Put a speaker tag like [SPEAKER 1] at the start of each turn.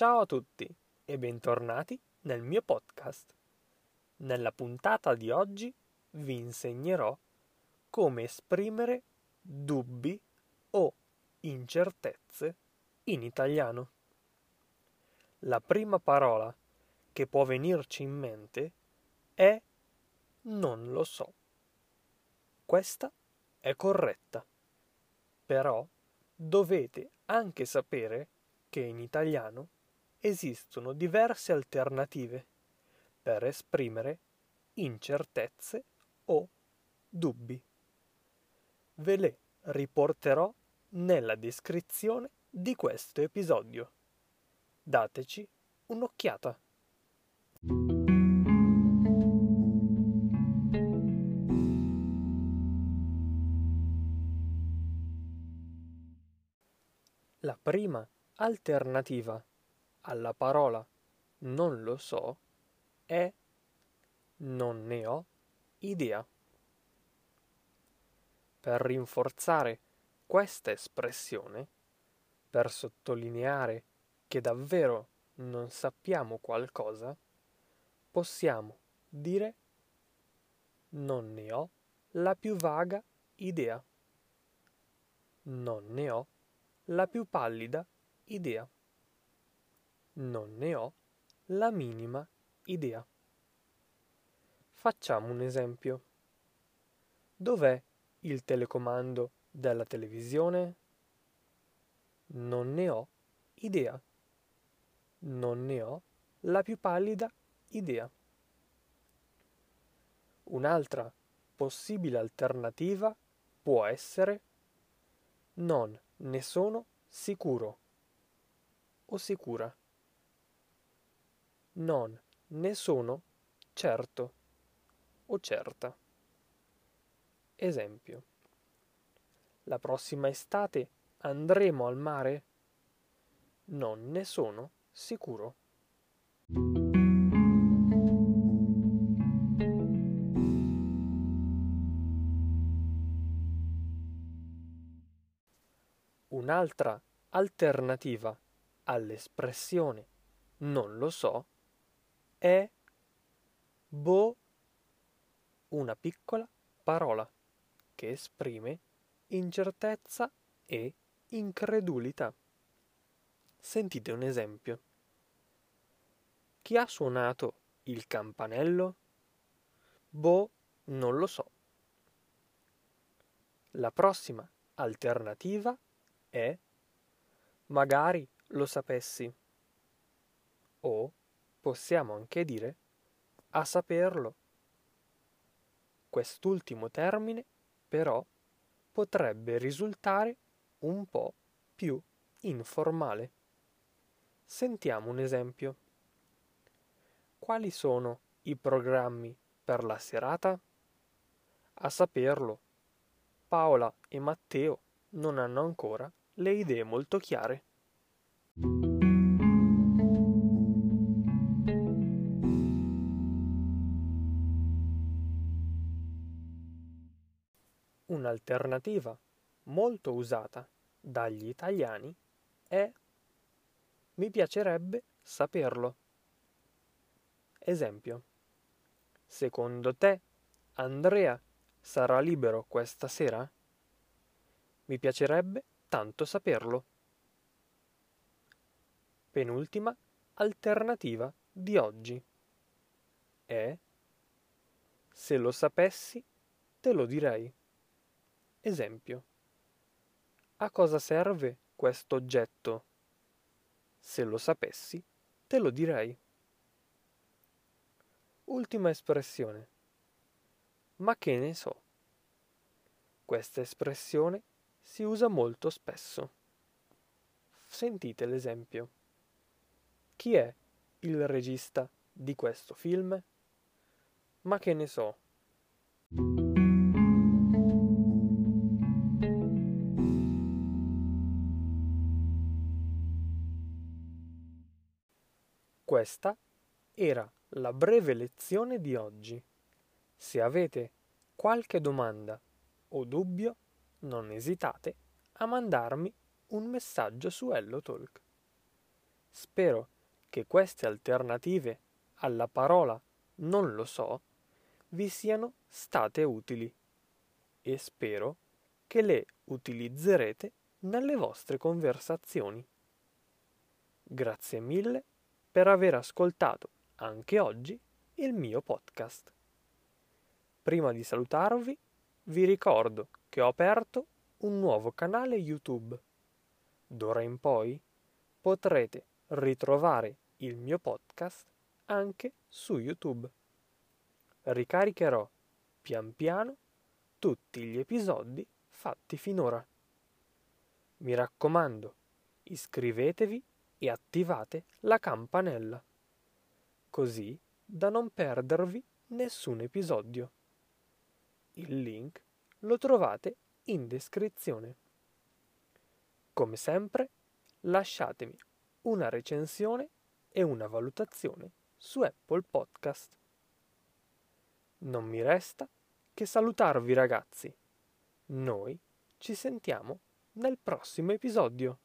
[SPEAKER 1] Ciao a tutti e bentornati nel mio podcast. Nella puntata di oggi vi insegnerò come esprimere dubbi o incertezze in italiano. La prima parola che può venirci in mente è non lo so. Questa è corretta, però dovete anche sapere che in italiano esistono diverse alternative per esprimere incertezze o dubbi. Ve le riporterò nella descrizione di questo episodio. Dateci un'occhiata. La prima alternativa alla parola non lo so è non ne ho idea. Per rinforzare questa espressione, per sottolineare che davvero non sappiamo qualcosa, possiamo dire non ne ho la più vaga idea. Non ne ho la più pallida idea. Non ne ho la minima idea. Facciamo un esempio. Dov'è il telecomando della televisione? Non ne ho idea. Non ne ho la più pallida idea. Un'altra possibile alternativa può essere non ne sono sicuro o sicura. Non ne sono certo o certa. Esempio. La prossima estate andremo al mare? Non ne sono sicuro. Un'altra alternativa all'espressione non lo so è bo una piccola parola che esprime incertezza e incredulità. Sentite un esempio. Chi ha suonato il campanello? Boh, non lo so. La prossima alternativa è magari lo sapessi. O possiamo anche dire a saperlo. Quest'ultimo termine, però, potrebbe risultare un po' più informale. Sentiamo un esempio. Quali sono i programmi per la serata? A saperlo, Paola e Matteo non hanno ancora le idee molto chiare. Un'alternativa molto usata dagli italiani è mi piacerebbe saperlo. Esempio. Secondo te Andrea sarà libero questa sera? Mi piacerebbe tanto saperlo. Penultima alternativa di oggi è se lo sapessi te lo direi. Esempio. A cosa serve questo oggetto? Se lo sapessi, te lo direi. Ultima espressione. Ma che ne so? Questa espressione si usa molto spesso. Sentite l'esempio. Chi è il regista di questo film? Ma che ne so? Questa era la breve lezione di oggi. Se avete qualche domanda o dubbio, non esitate a mandarmi un messaggio su HelloTalk. Spero che queste alternative alla parola non lo so vi siano state utili e spero che le utilizzerete nelle vostre conversazioni. Grazie mille per aver ascoltato anche oggi il mio podcast. Prima di salutarvi, vi ricordo che ho aperto un nuovo canale YouTube. D'ora in poi potrete ritrovare il mio podcast anche su YouTube. Ricaricherò pian piano tutti gli episodi fatti finora. Mi raccomando, iscrivetevi e attivate la campanella, così da non perdervi nessun episodio. Il link lo trovate in descrizione. Come sempre, lasciatemi una recensione e una valutazione su Apple Podcast. Non mi resta che salutarvi ragazzi. Noi ci sentiamo nel prossimo episodio.